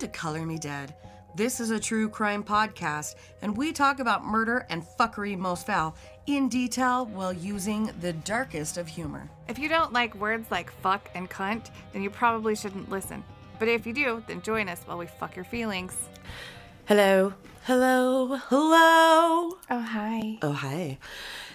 Welcome to Color Me Dead. This is a true crime podcast, and we talk about murder and fuckery most foul in detail while using the darkest of humor. If you don't like words like fuck and cunt, then you probably shouldn't listen. But if you do, then join us while we fuck your feelings. Hello. Hello. Hello. Oh, hi. Oh, hi.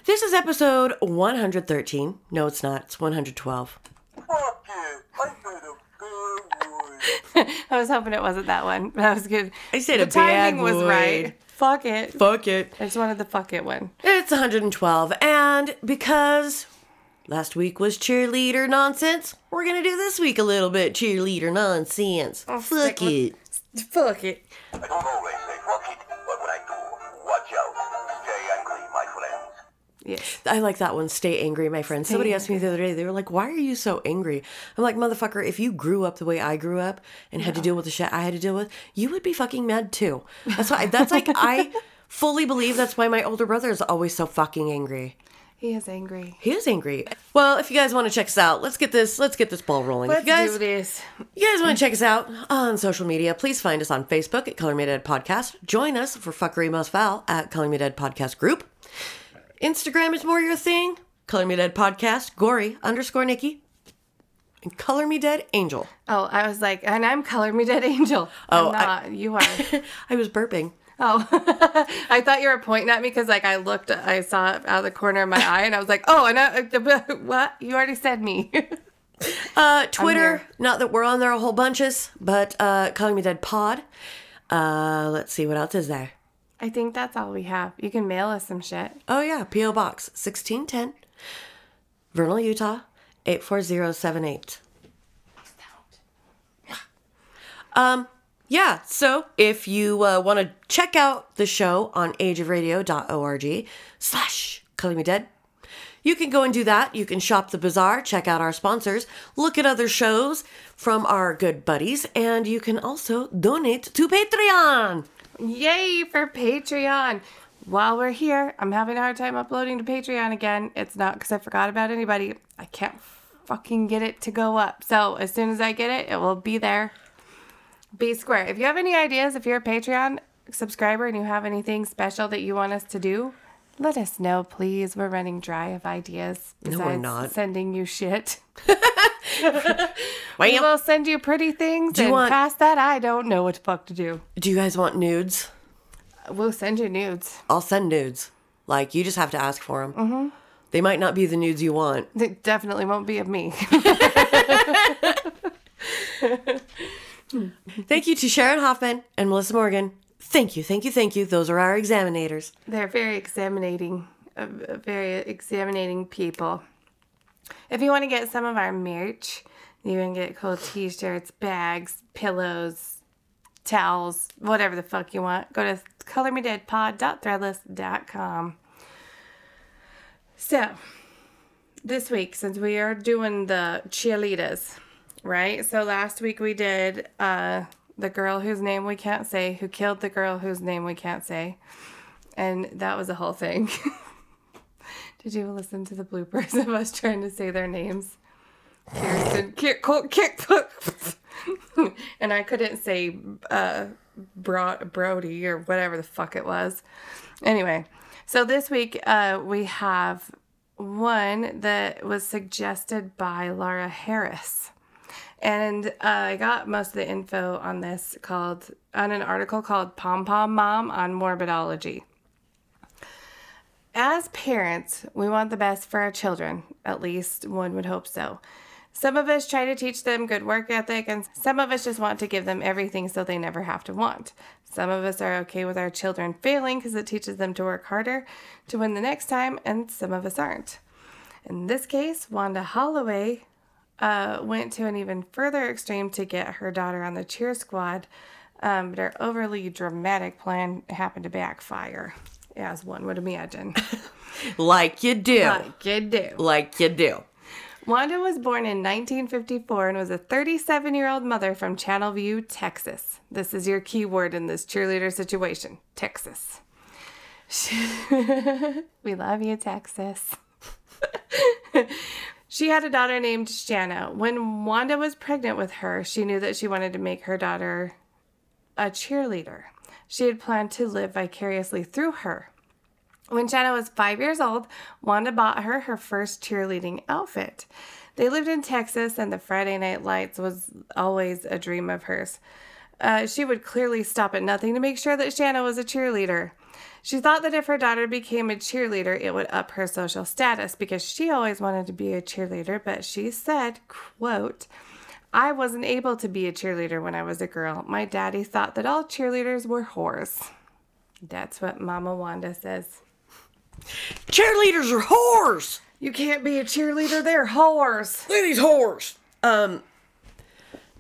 This is episode 113. No, it's not. It's 112. Fuck it. I made a bad word. I was hoping it wasn't that one. That was good. I said the a bad timing was word. right. Fuck it. Fuck it. I just wanted the fuck it one. It's 112. And because last week was cheerleader nonsense, we're going to do this week a little bit cheerleader nonsense. Oh, Fuck stick with- it. Fuck it. I don't always fuck it, Yes. I like that one. Stay angry, my friend. Somebody asked me the other day, they were like, Why are you so angry? I'm like, Motherfucker, if you grew up the way I grew up and had to deal with the shit I had to deal with, you would be fucking mad too. That's why, that's like, I fully believe that's why my older brother is always so fucking angry. He is angry. He is angry. Well, if you guys want to check us out, let's get this, let's get this ball rolling. Let's if you guys, do this. you guys want to check us out on social media, please find us on Facebook at Color Me Dead Podcast. Join us for Fuckery Most Foul at Color Me Dead Podcast Group. Instagram is more your thing. Color Me Dead Podcast, Gory underscore Nikki, and Color Me Dead Angel. Oh, I was like, and I'm Color Me Dead Angel. Oh, I'm I- not. you are. I was burping. Oh, I thought you were pointing at me because like I looked, I saw it out of the corner of my eye, and I was like, oh, and I, what? You already said me. Uh, Twitter, not that we're on there a whole bunches, but uh, Color Me Dead Pod. Uh, let's see what else is there. I think that's all we have. You can mail us some shit. Oh yeah, PO Box sixteen ten, Vernal, Utah eight four zero seven eight. Um, yeah. So if you uh, want to check out the show on ageofradio.org slash Color Me Dead, you can go and do that. You can shop the bazaar, check out our sponsors, look at other shows from our good buddies, and you can also donate to Patreon. Yay for Patreon! While we're here, I'm having a hard time uploading to Patreon again. It's not because I forgot about anybody. I can't fucking get it to go up. So as soon as I get it, it will be there. Be square. If you have any ideas, if you're a Patreon subscriber and you have anything special that you want us to do, let us know, please. We're running dry of ideas. No, we're not. Sending you shit. Well, We will send you pretty things, Do you and want- past that, I don't know what the fuck to do. do you guys want nudes? We'll send you nudes. I'll send nudes. Like you just have to ask for them. Mm-hmm. They might not be the nudes you want. They definitely won't be of me. Thank you to Sharon Hoffman and Melissa Morgan. Thank you, thank you, thank you. Those are our examinators. They're very examining, uh, very examining people. If you want to get some of our merch, you can get cool t-shirts, bags, pillows, towels, whatever the fuck you want. Go to colormedeadpod.threadless.com. So, this week, since we are doing the cheerleaders, right? So last week we did uh, the girl whose name we can't say, who killed the girl whose name we can't say. And that was a whole thing. did you listen to the bloopers of us trying to say their names? Kirsten, Kick, Kick, and I couldn't say uh, Bro- Brody or whatever the fuck it was. Anyway, so this week uh, we have one that was suggested by Laura Harris. And uh, I got most of the info on this called on an article called Pom Pom Mom on Morbidology. As parents, we want the best for our children. At least one would hope so. Some of us try to teach them good work ethic, and some of us just want to give them everything so they never have to want. Some of us are okay with our children failing because it teaches them to work harder to win the next time, and some of us aren't. In this case, Wanda Holloway uh, went to an even further extreme to get her daughter on the cheer squad, um, but her overly dramatic plan happened to backfire, as one would imagine. Like you do. like you do. Like you do. Wanda was born in 1954 and was a 37 year old mother from Channelview, Texas. This is your key word in this cheerleader situation Texas. we love you, Texas. She had a daughter named Shanna. When Wanda was pregnant with her, she knew that she wanted to make her daughter a cheerleader. She had planned to live vicariously through her. When Shanna was five years old, Wanda bought her her first cheerleading outfit. They lived in Texas, and the Friday Night Lights was always a dream of hers. Uh, she would clearly stop at nothing to make sure that Shanna was a cheerleader. She thought that if her daughter became a cheerleader, it would up her social status because she always wanted to be a cheerleader, but she said, quote, I wasn't able to be a cheerleader when I was a girl. My daddy thought that all cheerleaders were whores. That's what Mama Wanda says. Cheerleaders are whores. You can't be a cheerleader, they're whores. Look at these whores. Um,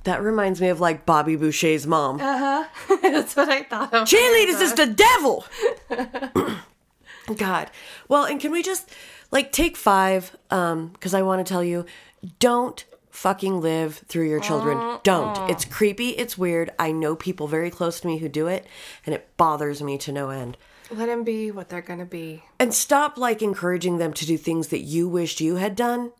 that reminds me of like Bobby Boucher's mom. Uh huh. That's what I thought of. Cheerleaders is the devil. God. Well, and can we just like take five? Um, because I want to tell you, don't fucking live through your children. Don't. It's creepy. It's weird. I know people very close to me who do it, and it bothers me to no end. Let them be what they're gonna be. And stop like encouraging them to do things that you wished you had done.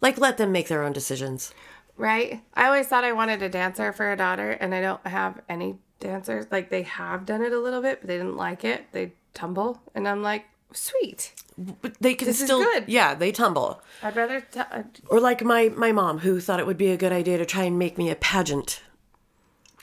Like let them make their own decisions. Right? I always thought I wanted a dancer for a daughter, and I don't have any dancers. Like, they have done it a little bit, but they didn't like it. They tumble. And I'm like, sweet. But they can This is still good. yeah, they tumble. I'd rather. T- uh, Or like my my mom who thought it would be a good idea to try and make me a pageant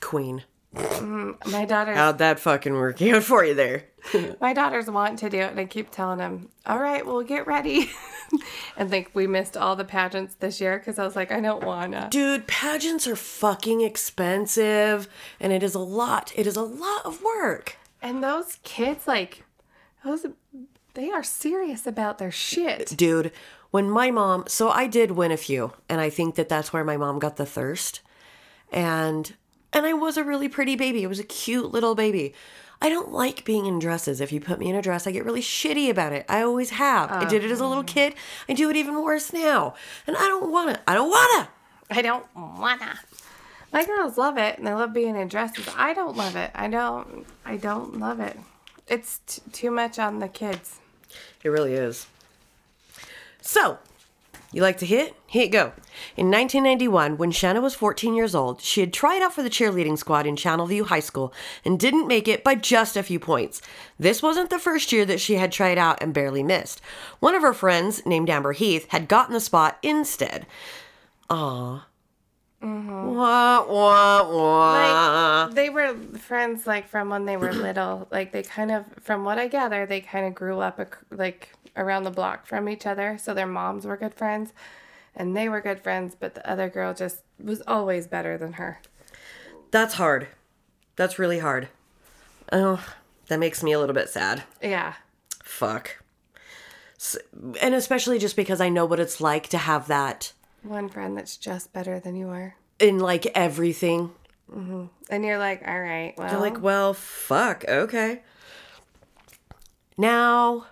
queen. Mm, my daughter. How'd that fucking work out for you there? My daughters want to do it, and I keep telling them, "All right, we'll get ready." and think we missed all the pageants this year because I was like, I don't wanna. Dude, pageants are fucking expensive and it is a lot. It is a lot of work. And those kids, like, those, they are serious about their shit. Dude, when my mom, so I did win a few, and I think that that's where my mom got the thirst. And and I was a really pretty baby. It was a cute little baby. I don't like being in dresses. If you put me in a dress, I get really shitty about it. I always have. I did it as a little oh. kid. I do it even worse now. And I don't want to. I don't want to. I don't wanna. My girls love it, and they love being in dresses. I don't love it. I don't. I don't love it. It's t- too much on the kids. It really is. So, you like to hit? Hit go. In 1991, when Shanna was 14 years old, she had tried out for the cheerleading squad in Channelview High School and didn't make it by just a few points. This wasn't the first year that she had tried out and barely missed. One of her friends, named Amber Heath, had gotten the spot instead. Aw. Mm-hmm. Wah, wah, wah. Like they were friends, like from when they were little. Like they kind of, from what I gather, they kind of grew up like around the block from each other. So their moms were good friends, and they were good friends. But the other girl just was always better than her. That's hard. That's really hard. Oh, that makes me a little bit sad. Yeah. Fuck. S- And especially just because I know what it's like to have that One friend that's just better than you are. in like everything. Mm-hmm. And you're like, all right, well, You're like, well, fuck, okay. Now,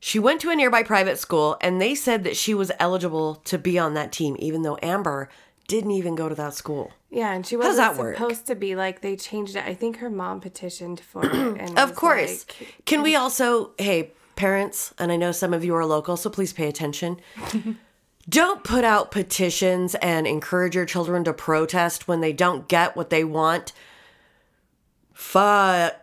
she went to a nearby private school and they said that she was eligible to be on that team, even though Amber didn't even go to that school. yeah, and she wasn't that work? supposed to be like they changed it. I think her mom petitioned for it. And Of course. like- Can we also, hey, parents, and I know some of you are local, so please pay attention. don't put out petitions and encourage your children to protest when they don't get what they want. Fuck.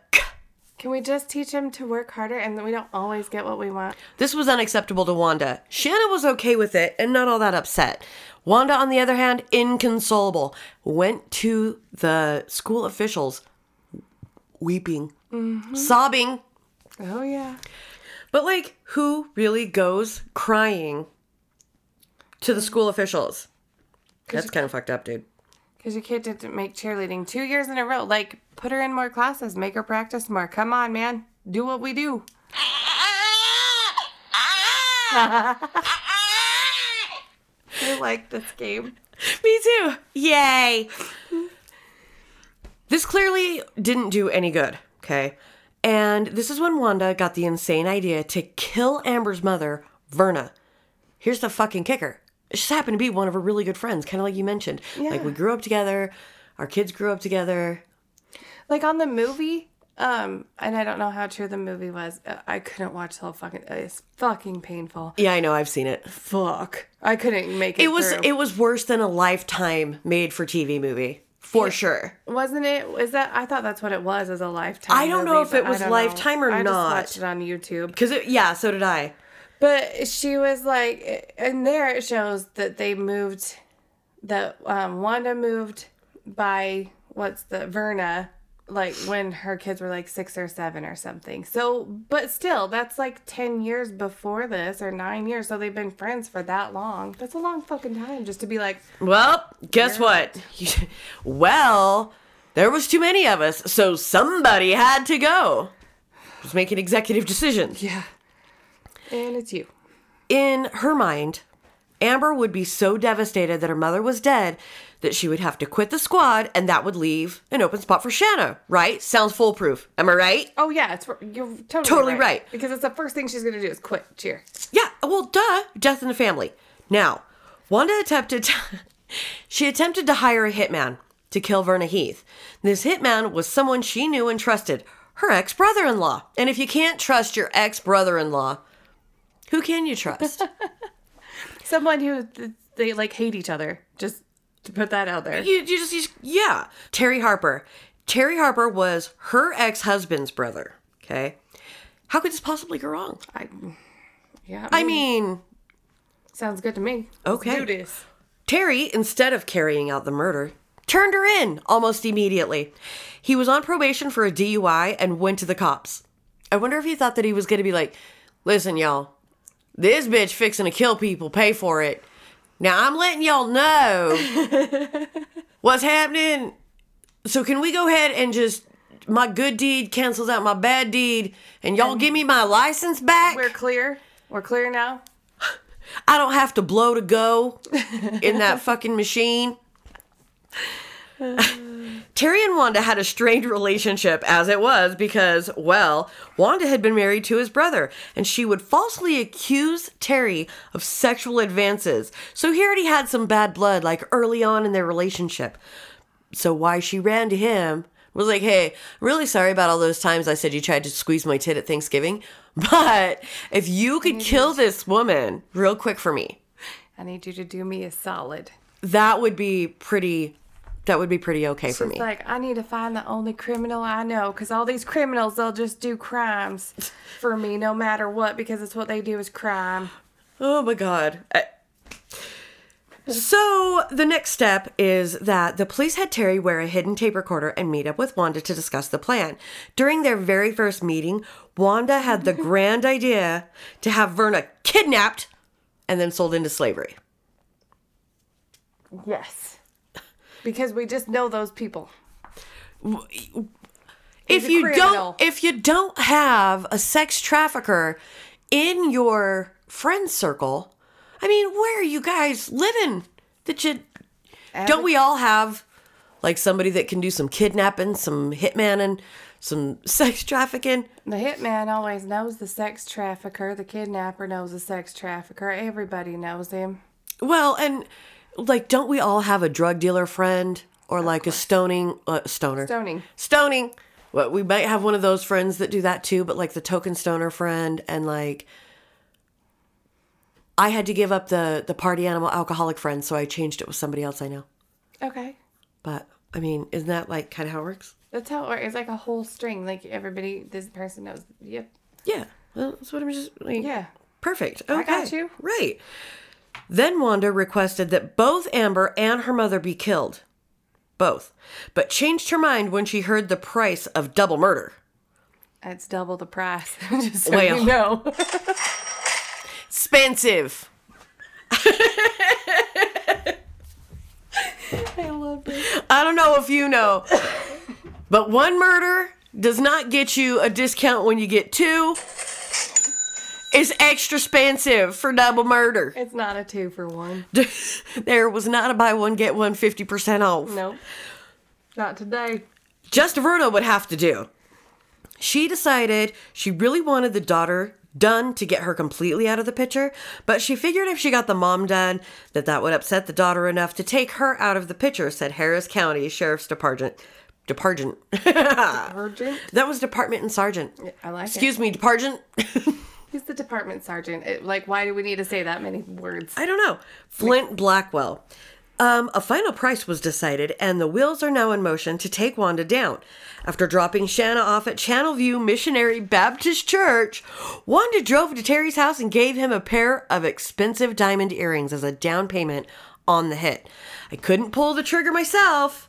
Can we just teach them to work harder and we don't always get what we want? This was unacceptable to Wanda. Shanna was okay with it and not all that upset. Wanda, on the other hand, inconsolable, went to the school officials weeping, mm-hmm. sobbing. Oh, yeah. But, like, who really goes crying to the mm-hmm. school officials? That's kind of fucked up, dude. Because your kid didn't make cheerleading two years in a row. Like, put her in more classes, make her practice more. Come on, man. Do what we do. I like this game. Me too. Yay. This clearly didn't do any good, okay? And this is when Wanda got the insane idea to kill Amber's mother, Verna. Here's the fucking kicker. It just happened to be one of her really good friends, kind of like you mentioned. Yeah. Like we grew up together, our kids grew up together. Like on the movie, Um, and I don't know how true the movie was. Uh, I couldn't watch the whole fucking. It's fucking painful. Yeah, I know. I've seen it. Fuck. I couldn't make it. It was through. it was worse than a lifetime made for TV movie for sure. Wasn't it? Is that? I thought that's what it was as a lifetime. I don't know if it was Lifetime or I not. watched it on YouTube. Because yeah, so did I. But she was like, and there it shows that they moved, that um, Wanda moved by what's the Verna, like when her kids were like six or seven or something. So, but still, that's like 10 years before this or nine years. So they've been friends for that long. That's a long fucking time just to be like, Well, guess what? well, there was too many of us, so somebody had to go. Just making executive decisions. yeah. And it's you. In her mind, Amber would be so devastated that her mother was dead that she would have to quit the squad and that would leave an open spot for Shanna, right? Sounds foolproof. Am I right? Oh, yeah. It's You're totally, Totally right. Because it's the first thing she's going to do is quit. Cheer. Yeah, well, duh, death in the family. Now, Wanda attempted to, she attempted to hire a hitman to kill Verna Heath. This hitman was someone she knew and trusted, her ex brother in law. And if you can't trust your ex brother in law, who can you trust? Someone who they like hate each other. Just to put that out there. you, you just, you just, yeah. Terry Harper. Terry Harper was her ex husband's brother. Okay. How could this possibly go wrong? I, yeah. I mean, sounds good to me. Okay. Let's do this. Terry, instead of carrying out the murder, turned her in almost immediately. He was on probation for a DUI and went to the cops. I wonder if he thought that he was going to be like, listen, y'all, this bitch fixing to kill people, pay for it. Now I'm letting y'all know what's happening. So can we go ahead and just, my good deed cancels out my bad deed and y'all give me my license back? We're clear. We're clear now. I don't have to blow to go in that fucking machine. Terry and Wanda had a strained relationship as it was because, well, Wanda had been married to his brother and she would falsely accuse Terry of sexual advances. So he already had some bad blood like early on in their relationship. So why she ran to him was like, hey, really sorry about all those times I said you tried to squeeze my tit at Thanksgiving. But if you could kill this woman real quick for me, I need you to do me a solid. that would be pretty that would be pretty okay for She's me. like, I need to find the only criminal I know because all these criminals, they'll just do crimes for me no matter what because it's what they do is crime. oh my god. I- So the next step is that the police had Terry wear a hidden tape recorder and meet up with Wanda to discuss the plan. During their very first meeting, Wanda had the grand idea to have Verna kidnapped and then sold into slavery. Yes. Because we just know those people. if you don't if you don't have a sex trafficker in your friend circle i mean where are you guys living that you don't we all have like somebody that can do some kidnapping some hitmanning some sex trafficking The hitman always knows the sex trafficker. The kidnapper knows the sex trafficker. Everybody knows him. well and like don't we all have a drug dealer friend or like a stoning uh, stoner Stoning. stoning well, we might have one of those friends that do that too but like the token stoner friend and like i had to give up the the party animal alcoholic friend so i changed it with somebody else i know Okay. but i mean isn't that like kind of how it works That's how it works. It's like a whole string. Like everybody, this person knows. Yep. yeah well, that's what i'm just like Yeah. perfect okay got you. right then wanda requested that both amber and her mother be killed both but changed her mind when she heard the price of double murder It's double the price. Just so Well. you know. expensive I love it. I don't know if you know, but one murder does not get you a discount when you get two. It's extra expensive for double murder. It's not a two for one. there was not a buy one get one 50% off. Nope. Not today. Just Verna would have to do. She decided she really wanted the daughter done to get her completely out of the picture, but she figured if she got the mom done, that that would upset the daughter enough to take her out of the picture, said Harris County Sheriff's Department Department. That was Department and Sergeant. I like it. Excuse me, Department. He's the department sergeant. It, like, why do we need to say that many words? I don't know. Flint Blackwell. Um, a final price was decided, and the wheels are now in motion to take Wanda down. After dropping Shanna off at Channelview Missionary Baptist Church, Wanda drove to Terry's house and gave him a pair of expensive diamond earrings as a down payment on the hit. I couldn't pull the trigger myself.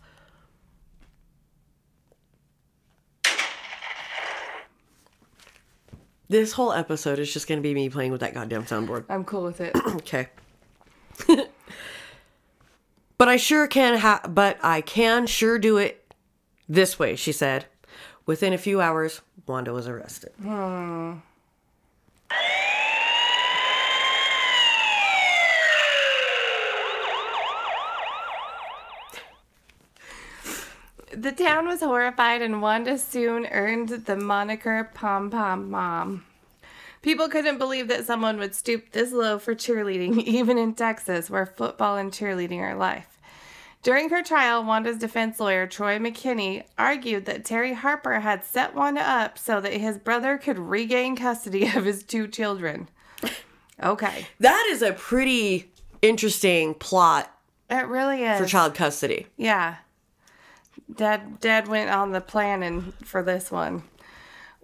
This whole episode is just going to be me playing with that goddamn soundboard. I'm cool with it. Okay. but I sure can ha- but I can sure do it this way, she said. Within a few hours, Wanda was arrested. Hmm. The town was horrified, and Wanda soon earned the moniker Pom Pom Mom. People couldn't believe that someone would stoop this low for cheerleading, even in Texas, where football and cheerleading are life. During her trial, Wanda's defense lawyer, Troy McKinney, argued that Terry Harper had set Wanda up so that his brother could regain custody of his two children. Okay. That is a pretty interesting plot It really is. for child custody. Yeah. Dad dad went on the planning for this one.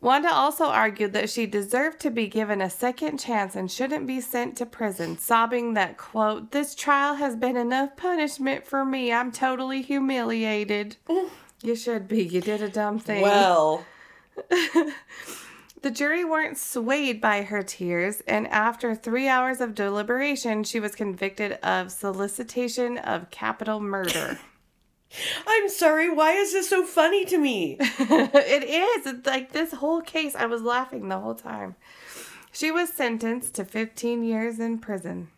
Wanda also argued that she deserved to be given a second chance and shouldn't be sent to prison, sobbing that quote, "This trial has been enough punishment for me. I'm totally humiliated." you should be. You did a dumb thing. Well, The jury weren't swayed by her tears, and after three hours of deliberation, she was convicted of solicitation of capital murder. I'm sorry. Why is this so funny to me? it is. It's like this whole case, I was laughing the whole time. She was sentenced to 15 years in prison.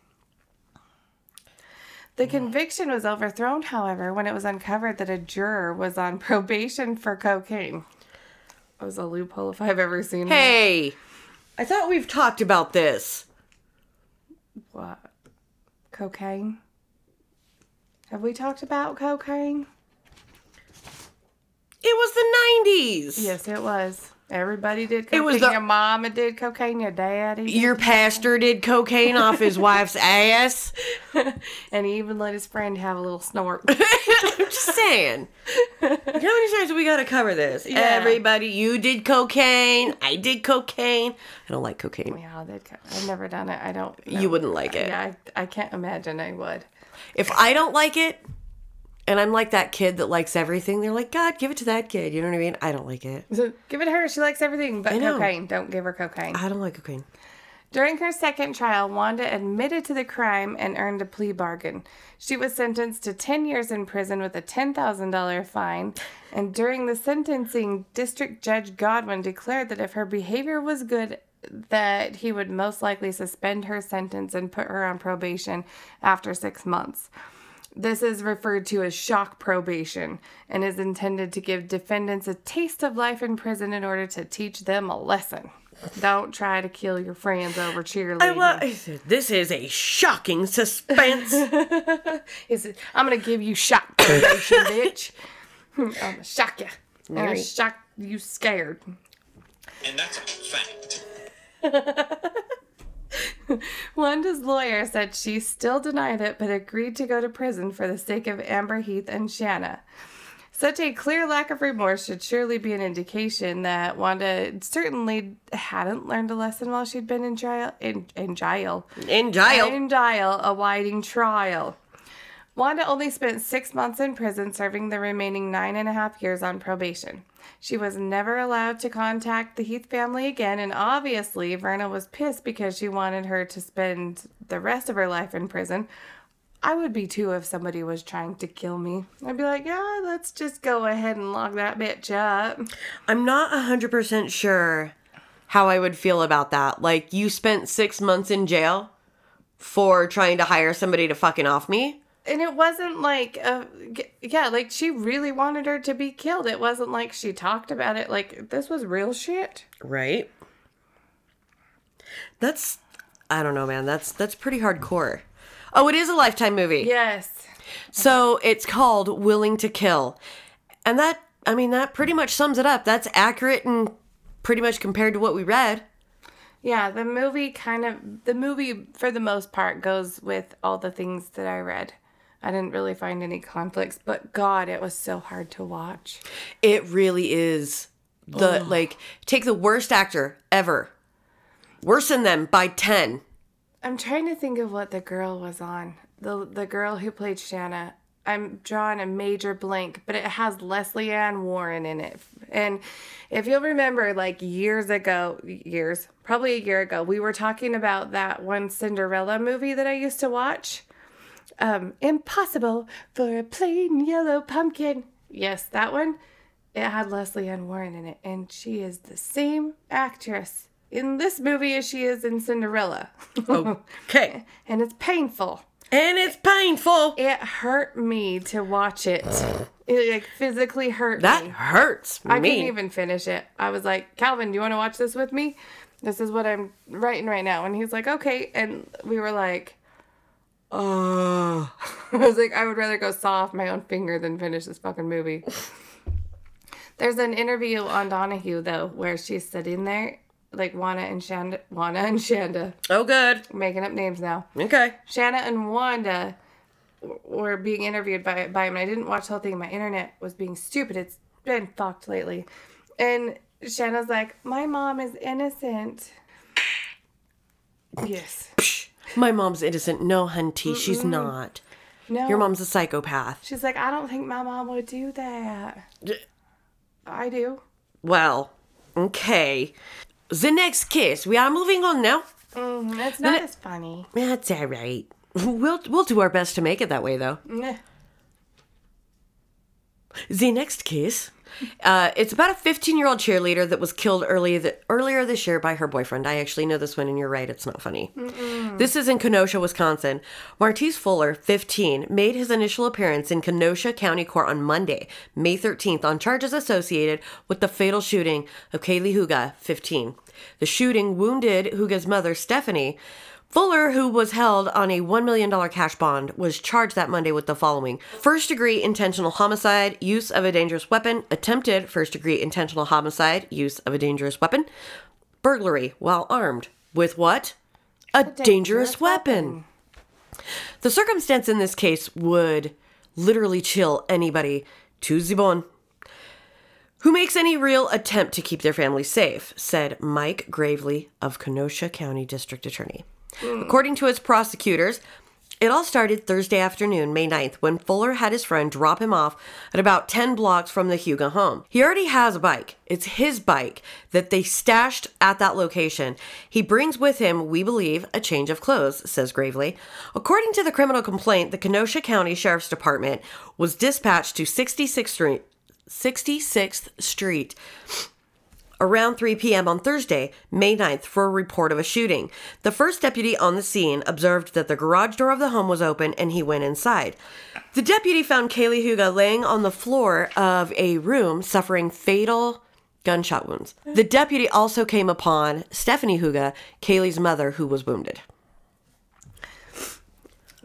The conviction was overthrown, however, when it was uncovered that a juror was on probation for cocaine. That was a loophole if I've ever seen one. Hey, I thought we've talked about this. What? Cocaine? Have we talked about cocaine? It was the 90s. Yes, it was. Everybody did cocaine. It was the- your mama did cocaine, your daddy did, Your pastor did cocaine off his wife's ass. and he even let his friend have a little snort. I'm just saying. How many times do we got to cover this? Yeah. Everybody, you did cocaine. I did cocaine. I don't like cocaine. Yeah, they'd co- I've never done it. I don't. You wouldn't like it. Yeah, I, I can't imagine I would. If I don't like it, and I'm like that kid that likes everything, they're like, God, give it to that kid. You know what I mean? I don't like it. So give it to her. She likes everything but cocaine. Don't give her cocaine. I don't like cocaine. During her second trial, Wanda admitted to the crime and earned a plea bargain. She was sentenced to 10 years in prison with a $10,000 fine. And during the sentencing, District Judge Godwin declared that if her behavior was good, that he would most likely suspend her sentence and put her on probation after six months. This is referred to as shock probation and is intended to give defendants a taste of life in prison in order to teach them a lesson. Don't try to kill your friends over cheerleading. I love. This is a shocking suspense. Is it, I'm gonna give you shock probation, bitch. I'm gonna shock you. I'm gonna shock you scared. And that's a fact. Wanda's lawyer said she still denied it, but agreed to go to prison for the sake of Amber Heath and Shanna. Such a clear lack of remorse should surely be an indication that Wanda certainly hadn't learned a lesson while she'd been in trial in, in jail. In jail. In jail, awaiting trial. Wanda only spent six months in prison, serving the remaining nine and a half years on probation. She was never allowed to contact the Heath family again, and obviously, Verna was pissed because she wanted her to spend the rest of her life in prison. I would be too if somebody was trying to kill me. I'd be like, yeah, let's just go ahead and lock that bitch up. I'm not 100% sure how I would feel about that. Like, you spent six months in jail for trying to hire somebody to fucking off me? And it wasn't like, uh, yeah, like she really wanted her to be killed. It wasn't like she talked about it. Like, this was real shit. Right? That's I don't know, man. That's that's pretty hardcore. Oh, it is a lifetime movie. Yes. So it's called Willing to Kill. And that I mean, that pretty much sums it up. That's accurate and pretty much compared to what we read. Yeah, the movie kind of the movie for the most part goes with all the things that I read. I didn't really find any conflicts, but God, it was so hard to watch. It really is the like take the worst actor ever, worsen them by ten. I'm trying to think of what the girl was on. The the girl who played Shanna. I'm drawing a major blank, but it has Lesley Ann Warren in it. And if you'll remember, like years ago, years, probably a year ago, we were talking about that one Cinderella movie that I used to watch. Um, Impossible for a plain yellow pumpkin. Yes, that one. It had Lesley Ann Warren in it, and she is the same actress in this movie as she is in Cinderella. Okay, and it's painful. and it's painful. It hurt me to watch it. It like physically hurt That me. hurts I me. couldn't even finish it. I was like, Calvin, do you want to watch this with me? This is what I'm writing right now. And he's like, okay. And we were like, oh. I was like, I would rather go saw off my own finger than finish this fucking movie. There's an interview on Donahue, though, where she's sitting there, like Juana and Shanda. Juana and Shanda. oh, good. Making up names now. Okay. Shanna and Wanda were being interviewed by by him. And I didn't watch the whole thing. My internet was being stupid. It's been fucked lately. And Shanna's like, "My mom is innocent." Yes. My mom's innocent. No, hunty, she's not. No. Your mom's a psychopath. She's like, "I don't think my mom would do that." I do. Well, okay. The next case. We are moving on now. Mm, it's not as funny. That's all right. We'll we'll do our best to make it that way, though. Meh. The next case, uh, it's about a 15 year old cheerleader that was killed early th- earlier this year by her boyfriend. I actually know this one, and you're right, it's not funny. This is in Kenosha, Wisconsin. Martise Fuller, 15, made his initial appearance in Kenosha County Court on Monday, May 13th, on charges associated with the fatal shooting of Kaylee Huga, 15. The shooting wounded Huga's mother, Stephanie. Fuller, who was held on a $1 million cash bond, was charged that Monday with the following first degree intentional homicide, use of a dangerous weapon, attempted first degree intentional homicide, use of a dangerous weapon, burglary while armed. With what? A, dangerous, weapon. The circumstance in this case would literally chill anybody to the bone. Who makes any real attempt to keep their family safe, said Mike Graveley of Kenosha County District Attorney. Mm. According to his prosecutors, it all started Thursday afternoon, May 9th, when Fuller had his friend drop him off at about 10 blocks from the Huga home. He already has a bike. It's his bike that they stashed at that location. He brings with him, we believe, a change of clothes, says Graveley. According to the criminal complaint, the Kenosha County Sheriff's Department was dispatched to 66th Street, 66th Street around 3 p.m. on Thursday, May 9th, for a report of a shooting. The first deputy on the scene observed that the garage door of the home was open and he went inside. The deputy found Kaylee Huga laying on the floor of a room suffering fatal gunshot wounds. The deputy also came upon Stephanie Huga, Kaylee's mother, who was wounded.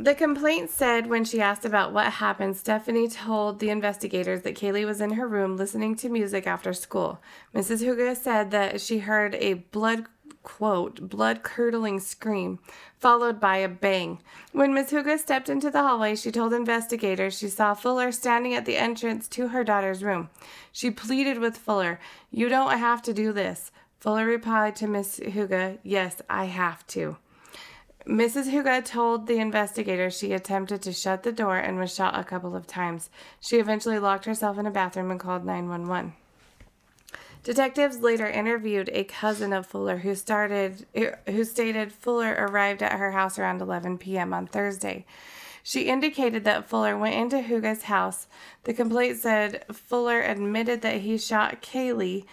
The complaint said when she asked about what happened, Stephanie told the investigators that Kaylee was in her room listening to music after school. Mrs. Huga said that she heard a blood quote blood curdling scream followed by a bang. When Miss Huga stepped into the hallway, she told investigators she saw Fuller standing at the entrance to her daughter's room. She pleaded with Fuller, "You don't have to do this." Fuller replied to Miss Huga, "Yes, I have to." Mrs. Huga told the investigators she attempted to shut the door and was shot a couple of times. She eventually locked herself in a bathroom and called 911. Detectives later interviewed a cousin of Fuller who started who stated Fuller arrived at her house around 11 p.m. on Thursday. She indicated that Fuller went into Huga's house. The complaint said Fuller admitted that he shot Kaylee.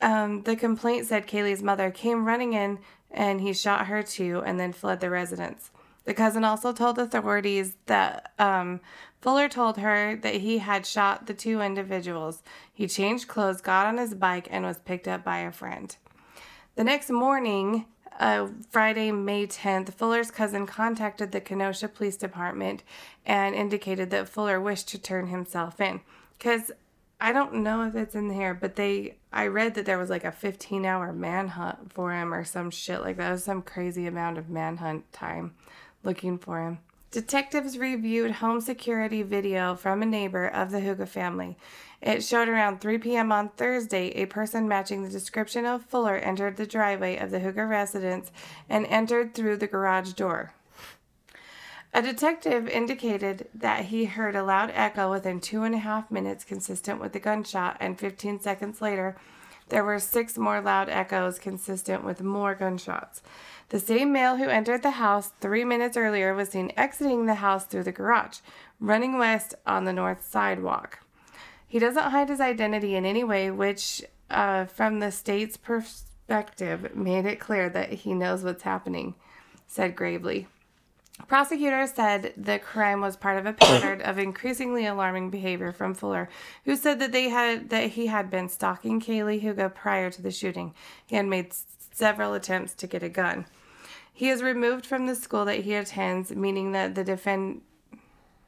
Um, the complaint said Kaylee's mother came running in and he shot her too and then fled the residence. The cousin also told authorities that um, Fuller told her that he had shot the two individuals. He changed clothes, got on his bike, and was picked up by a friend. The next morning, uh, Friday, May 10th, Fuller's cousin contacted the Kenosha Police Department and indicated that Fuller wished to turn himself in. Because I don't know if it's in here, but they I read that there was like a 15 hour manhunt for him or some shit like that. It was some crazy amount of manhunt time looking for him. Detectives reviewed home security video from a neighbor of the Huga family. It showed around 3 p.m. on Thursday a person matching the description of Fuller entered the driveway of the Huga residence and entered through the garage door. A detective indicated that he heard a loud echo within two and a half minutes, consistent with the gunshot, and 15 seconds later, there were six more loud echoes consistent with more gunshots. The same male who entered the house three minutes earlier was seen exiting the house through the garage, running west on the north sidewalk. He doesn't hide his identity in any way, which, uh, from the state's perspective, made it clear that he knows what's happening, said Graveley. Prosecutors said the crime was part of a pattern of increasingly alarming behavior from Fuller, who said that they had that he had been stalking Kaylee Huga prior to the shooting. He had made several attempts to get a gun. He is removed from the school that he attends, meaning that the defend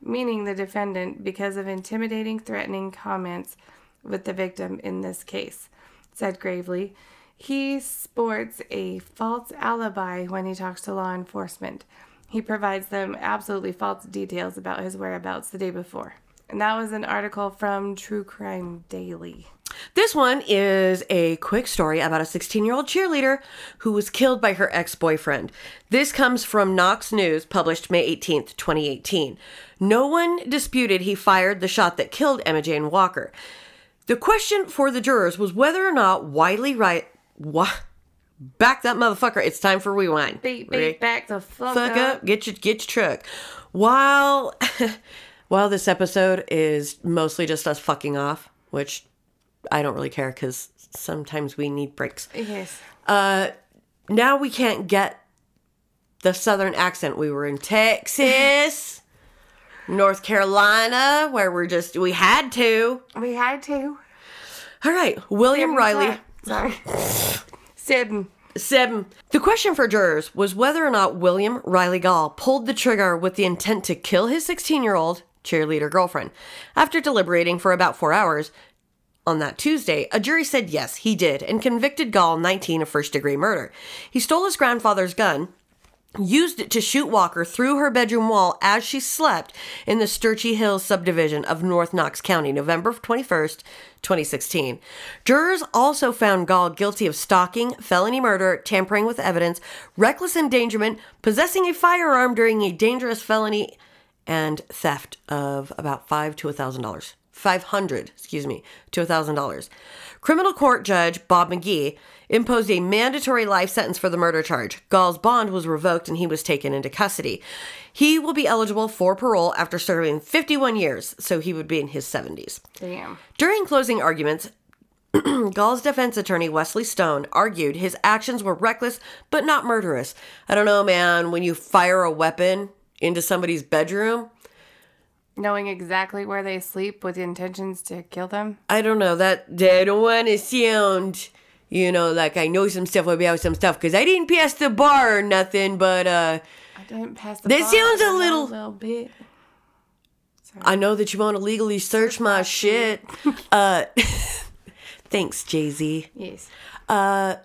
meaning the defendant because of intimidating, threatening comments with the victim in this case, said Graveley. He sports a false alibi when he talks to law enforcement. He provides them absolutely false details about his whereabouts the day before. And that was an article from True Crime Daily. This one is a quick story about a 16 year old cheerleader who was killed by her ex boyfriend. This comes from Knox News, published May 18th, 2018. No one disputed he fired the shot that killed Emma Jane Walker. The question for the jurors was whether or not Wiley Wright. What? Back that motherfucker. It's time for rewind. Re- beat, back the fuck, fuck up. up, get your get your truck. While while this episode is mostly just us fucking off, which I don't really care because sometimes we need breaks. Yes. Uh, now we can't get the southern accent. We were in Texas, North Carolina, where we're just we had to. We had to. All right, William Riley. Sorry. Seven. Seven. The question for jurors was whether or not William Riley Gaul pulled the trigger with the intent to kill his 16 year old cheerleader girlfriend. After deliberating for about four hours on that Tuesday, a jury said yes, he did, and convicted Gaul 19 of first degree murder. He stole his grandfather's gun. Used it to shoot Walker through her bedroom wall as she slept in the Sterchi Hills subdivision of North Knox County, November 21st, 2016. Jurors also found Gaul guilty of stalking, felony murder, tampering with evidence, reckless endangerment, possessing a firearm during a dangerous felony, and theft of about five to a thousand dollars. 500, excuse me, to a thousand dollars. Criminal court judge Bob McGee imposed a mandatory life sentence for the murder charge. Gaul's bond was revoked and he was taken into custody. He will be eligible for parole after serving 51 years, so he would be in his 70s. Damn. During closing arguments, Gaul's defense attorney Wesley Stone argued his actions were reckless but not murderous. I don't know, man, when you fire a weapon into somebody's bedroom, Knowing exactly where they sleep with the intentions to kill them. I don't know that I don't want to sound, you know, like I know some stuff about some stuff because I didn't pass the bar or nothing. But uh, I didn't pass the bar, sounds a little- little bit. I know that you want to legally search my shit. uh, thanks, Jay Z. Yes. Uh,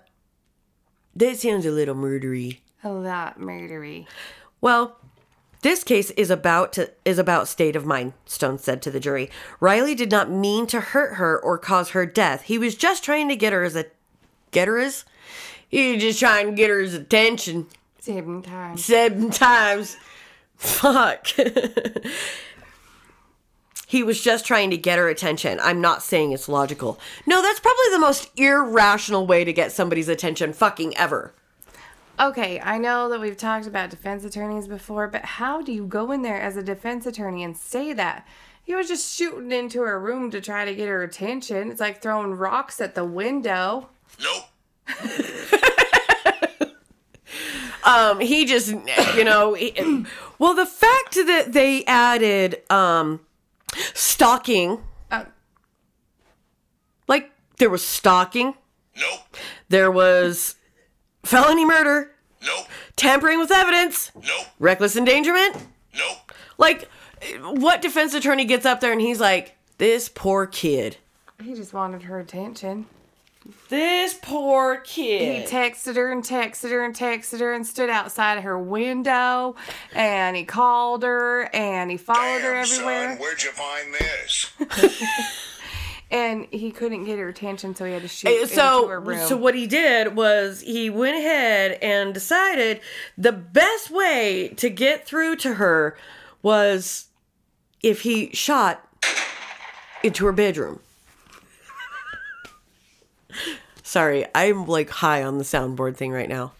that sounds a little murdery. A lot murdery. Well, this case is about to, is about state of mind, Stone said to the jury. Riley did not mean to hurt her or cause her death. He was just trying to get her as a get her as he was just trying to get her his attention Seven times. seven times. Fuck. he was just trying to get her attention. I'm not saying it's logical. No, that's probably the most irrational way to get somebody's attention fucking ever. Okay, I know that we've talked about defense attorneys before, but how do you go in there as a defense attorney and say that? He was just shooting into her room to try to get her attention. It's like throwing rocks at the window. Nope. um he just you know he- well the fact that they added um stalking Uh, like there was stalking Nope. there was felony murder Nope. tampering with evidence Nope. reckless endangerment Nope. like what defense attorney gets up there and he's like this poor kid He just wanted her attention. This poor kid. He texted her and texted her and texted her and stood outside of her window and he called her and he followed her everywhere. son, where'd you find this? And he couldn't get her attention, so he had to shoot Uh, into her room. so what he did was he went ahead and decided the best way to get through to her was if he shot into her bedroom. Sorry, I'm like high on the soundboard thing right now.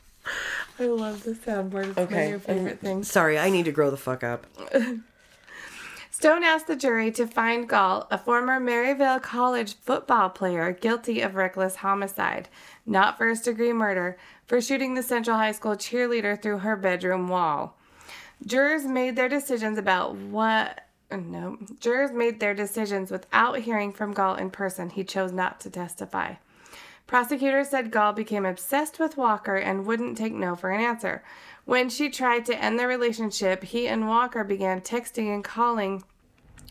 I love the soundboard. It's one of your favorite things. Sorry, I need to grow the fuck up. Stone asked the jury to find Gaul, a former Maryville College football player, guilty of reckless homicide, not first degree murder, for shooting the Central High School cheerleader through her bedroom wall. Jurors made their decisions about what. Oh, no. Jurors made their decisions without hearing from Gaul in person. He chose not to testify. Prosecutors said Gaul became obsessed with Walker and wouldn't take no for an answer. When she tried to end their relationship, he and Walker began texting and calling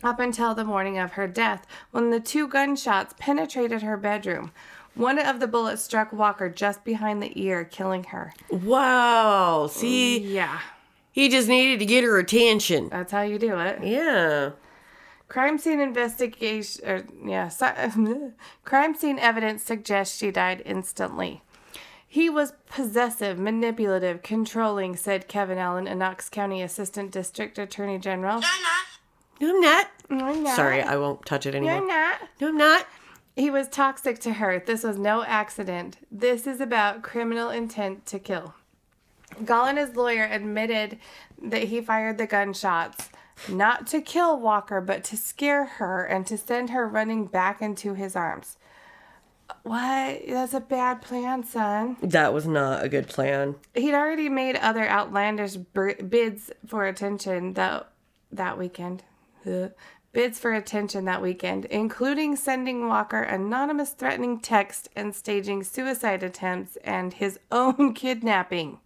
up until the morning of her death when the two gunshots penetrated her bedroom. One of the bullets struck Walker just behind the ear, killing her. Wow. See, Yeah, he just needed to get her attention. that's how you do it. Yeah. Crime scene investigation, or yeah, so, crime scene evidence suggests she died instantly. He was possessive, manipulative, controlling, said Kevin Allen, a Knox County Assistant District Attorney General. No, I'm not. I'm not. Sorry, I won't touch it You're anymore. not. No, I'm not. He was toxic to her. This was no accident. This is about criminal intent to kill. Gaul and his lawyer admitted that he fired the gunshots not to kill Walker, but to scare her and to send her running back into his arms. What? That's a bad plan, son. That was not a good plan. He'd already made other outlandish bids for attention that that weekend. Ugh. Bids for attention that weekend, including sending Walker anonymous threatening text and staging suicide attempts and his own kidnapping.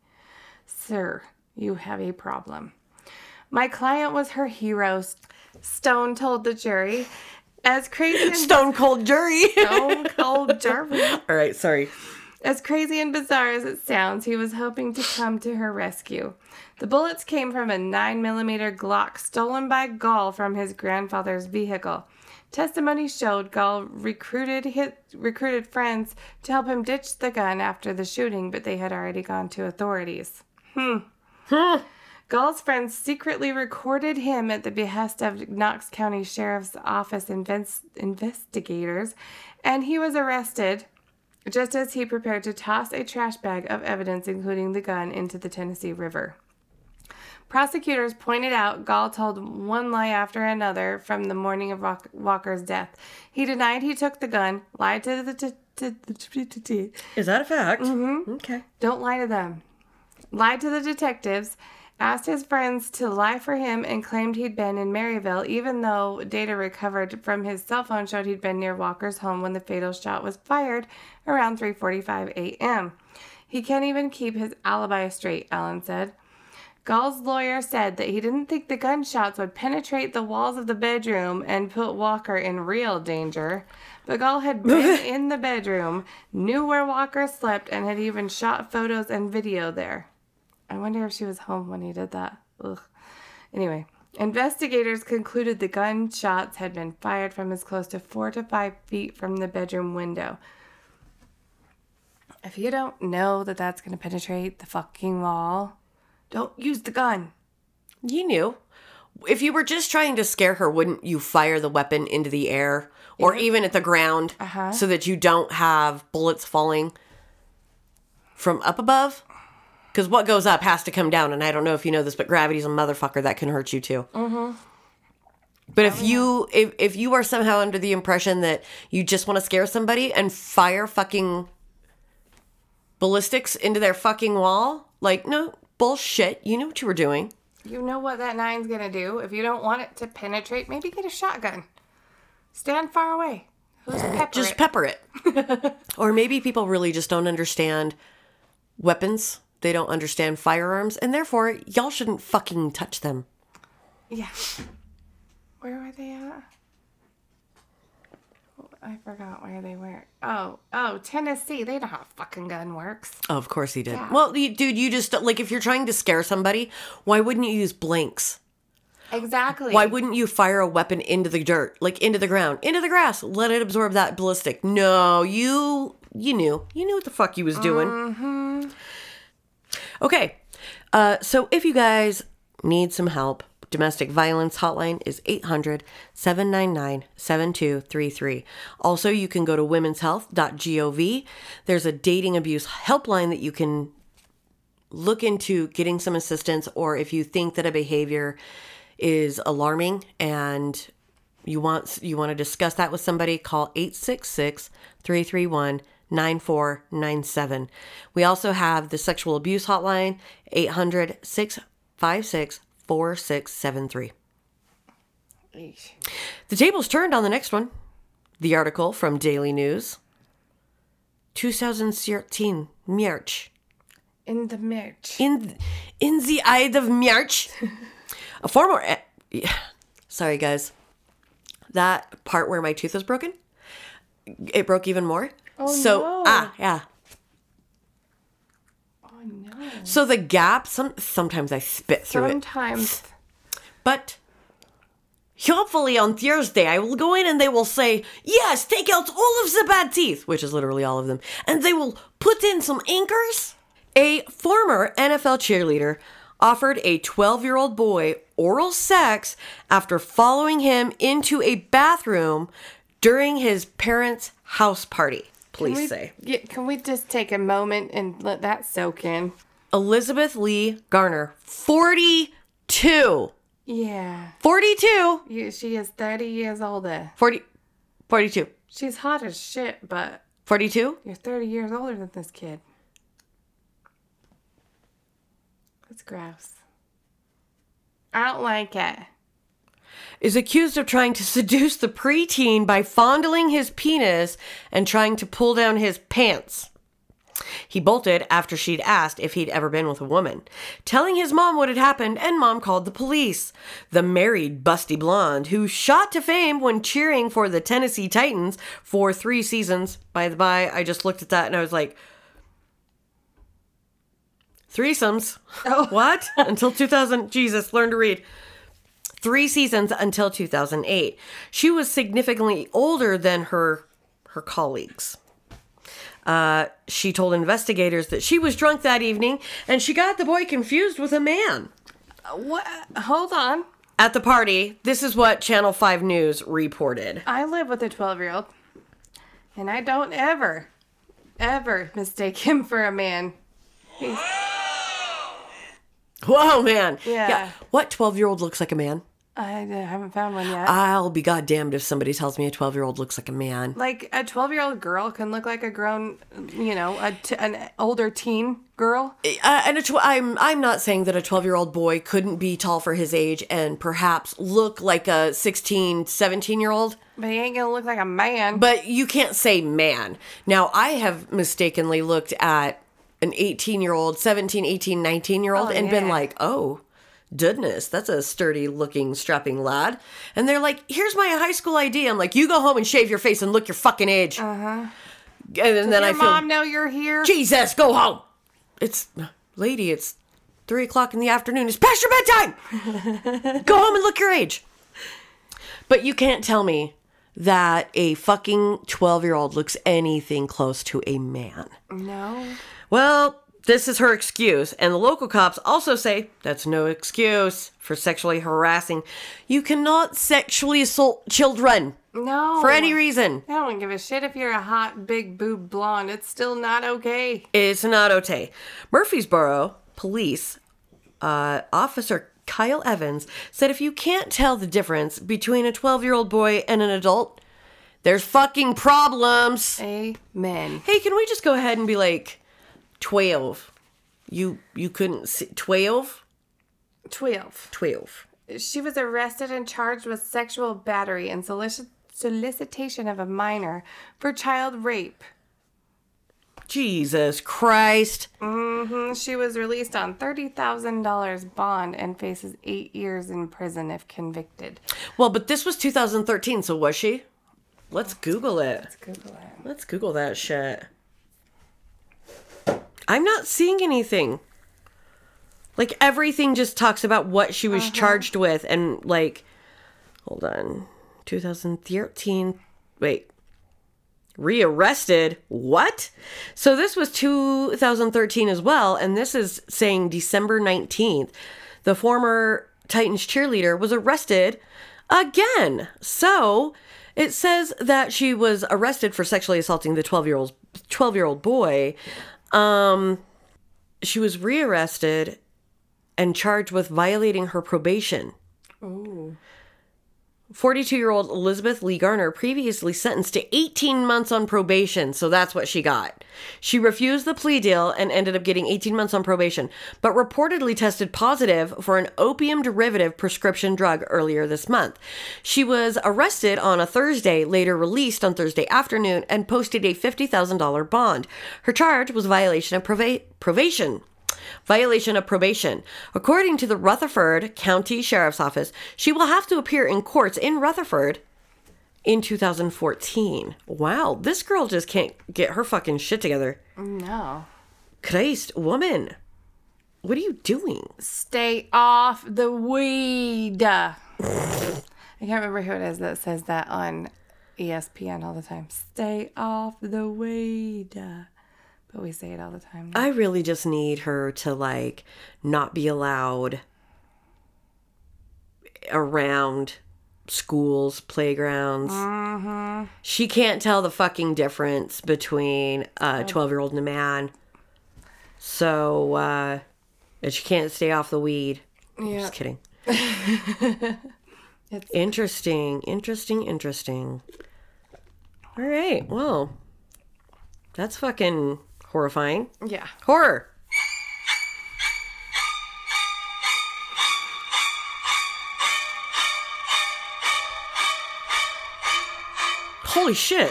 Sir, you have a problem. My client was her hero, Stone told the jury. As crazy and Stone cold jury. Stone Cold Jury. All right, sorry. As crazy and bizarre as it sounds, he was hoping to come to her rescue. The bullets came from a 9mm Glock stolen by Gaul from his grandfather's vehicle. Testimony showed Gaul recruited his, recruited friends to help him ditch the gun after the shooting, but they had already gone to authorities. Hmm. Gaul's friends secretly recorded him at the behest of Knox County Sheriff's Office invest- investigators, and he was arrested just as he prepared to toss a trash bag of evidence, including the gun, into the Tennessee River. Prosecutors pointed out Gaul told one lie after another from the morning of Walker's death. He denied he took the gun, lied to the. T- t- t- Is that a fact? Mm-hmm. Okay. don't lie to them. Lied to the detectives, asked his friends to lie for him, and claimed he'd been in Maryville, even though data recovered from his cell phone showed he'd been near Walker's home when the fatal shot was fired around 3:45 a.m. He can't even keep his alibi straight, Allen said. Gaul's lawyer said that he didn't think the gunshots would penetrate the walls of the bedroom and put Walker in real danger. But Gaul had been in the bedroom, knew where Walker slept, and had even shot photos and video there. I wonder if she was home when he did that. Ugh. Anyway, investigators concluded the gunshots had been fired from as close to four to five feet from the bedroom window. If you don't know that that's going to penetrate the fucking wall, don't use the gun. You knew. If you were just trying to scare her, wouldn't you fire the weapon into the air or even at the ground Uh-huh. so that you don't have bullets falling from up above? Because what goes up has to come down, and I don't know if you know this, but gravity's a motherfucker that can hurt you too. Mm-hmm. But if you if if you are somehow under the impression that you just want to scare somebody and fire fucking ballistics into their fucking wall, like no bullshit. You knew what you were doing. You know what that nine's gonna do. If you don't want it to penetrate, maybe get a shotgun. Stand far away. Just pepper just it. pepper it. or maybe people really just don't understand weapons. They don't understand firearms, and therefore y'all shouldn't fucking touch them. yeah. Where were they at? I forgot where they were. Oh, oh, Tennessee. They know how a fucking gun works. Oh, of course he did. Well, you, dude, you just like if you're trying to scare somebody, why wouldn't you use blanks? Exactly. Why wouldn't you fire a weapon into the dirt, like into the ground, into the grass, let it absorb that ballistic? No, you you knew. You knew what the fuck you was doing. Mm-hmm. Okay. Uh so if you guys need some help, domestic violence hotline is 800-799-7233. Also, you can go to womenshealth.gov. There's a dating abuse helpline that you can look into getting some assistance or if you think that a behavior is alarming and you want you want to discuss that with somebody call 866-331-9497 we also have the sexual abuse hotline 800-656-4673 the tables turned on the next one the article from daily news 2013 march In the march. in in the eye of March. a former eh, yeah. sorry guys. That part where my tooth was broken, it broke even more. So no. ah yeah. Oh no. So the gap some sometimes I spit through it. Sometimes. But hopefully on Thursday I will go in and they will say, "Yes, take out all of the bad teeth," which is literally all of them, and they will put in some anchors. A former NFL cheerleader offered a 12-year-old boy oral sex after following him into a bathroom during his parents' house party. Police we, say. Yeah, can we just take a moment and let that soak in? Elizabeth Lee Garner, 42. Yeah. 42. You, she is 30 years older. 40 42. She's hot as shit, but 42? you're 30 years older than this kid. That's gross. I don't like it. Is accused of trying to seduce the preteen by fondling his penis and trying to pull down his pants. He bolted after she'd asked if he'd ever been with a woman, telling his mom what had happened, and mom called the police. The married busty blonde, who shot to fame when cheering for the Tennessee Titans for three seasons. By the by, I just looked at that and I was like, threesomes. Oh. What? Until 2000. Jesus, learn to read three seasons until 2008. She was significantly older than her her colleagues. Uh, she told investigators that she was drunk that evening and she got the boy confused with a man. What? Hold on. At the party, this is what Channel 5 News reported. I live with a 12 year old, and I don't ever, ever mistake him for a man. He's, Whoa, man. Yeah. What 12 year old looks like a man? I haven't found one yet. I'll be goddamned if somebody tells me a 12 year old looks like a man. like a 12 year old girl can look like a grown, you know, a t- an older teen girl. Uh, and a tw- I'm I'm not saying that a 12 year old boy couldn't be tall for his age and perhaps look like a 16, 17 year old. But he ain't gonna look like a man. But you can't say man. Now, I have mistakenly looked at an 18 year old, 17, 18, 19 year old Oh, and been like, oh, goodness, that's a sturdy looking, strapping lad. And they're like, here's my high school ID. I'm like, you go home and shave your face and look your fucking age. Uh huh. And then I Uh-huh. Your feel, mom know you're here. Jesus, go home. It's, lady, it's three o'clock in the afternoon. It's past your bedtime. go home and look your age. But you can't tell me that a fucking 12 year old looks anything close to a man. No. Well, this is her excuse, and the local cops also say that's no excuse for sexually harassing. You cannot sexually assault children No. for any reason. I don't give a shit if you're a hot, big boob blonde. It's still not okay. It's not okay. Murfreesboro police uh, officer Kyle Evans said if you can't tell the difference between a 12 year old boy and an adult, there's fucking problems. Amen. Hey, can we just go ahead and be like 12? You you couldn't see 12? 12. 12. She was arrested and charged with sexual battery and solici- solicitation of a minor for child rape. Jesus Christ. Mhm. She was released on $30,000 bond and faces eight years in prison if convicted. Well, but this was 2013, so was she? Let's Google it. Let's Google it. Let's Google that shit. I'm not seeing anything. Like everything just talks about what she was uh-huh. charged with and like hold on. 2013 wait. Rearrested? What? So this was 2013 as well and this is saying December 19th. The former Titans cheerleader was arrested again. So it says that she was arrested for sexually assaulting the 12 year old 12 year old boy. Um, she was rearrested and charged with violating her probation. 42 year old Elizabeth Lee Garner previously sentenced to 18 months on probation, so that's what she got. She refused the plea deal and ended up getting 18 months on probation, but reportedly tested positive for an opium derivative prescription drug earlier this month. She was arrested on a Thursday, later released on Thursday afternoon, and posted a $50,000 bond. Her charge was violation of probation violation of probation. According to the Rutherford County Sheriff's Office, she will have to appear in courts in Rutherford in 2014. Wow, this girl just can't get her fucking shit together. No. Christ, woman, what are you doing? Stay off the weed. I can't remember who it is that says that on ESPN all the time. Stay off the weed. But we say it all the time. I really just need her to like not be allowed around schools, playgrounds. She can't tell the fucking difference between a 12 year old and a man. So, uh, and she can't stay off the weed. Yeah. Just kidding. interesting, interesting, interesting. All right. Well, that's fucking horrifying. Yeah. Horror. Holy shit.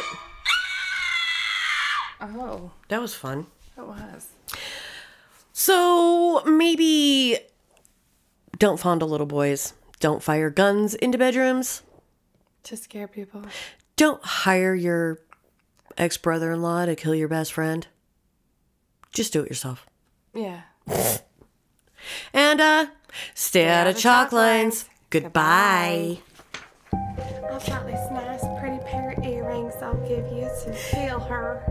Oh, That was fun. it was. So maybe don't fondle little boys. Don't fire guns into bedrooms. To scare people. Don't hire your ex brother in law to kill your best friend. Just do it yourself. Yeah. And uh stay out of of chalk chalk lines. lines. Goodbye. I've got this nice, pretty pair of earrings I'll give you to feel her.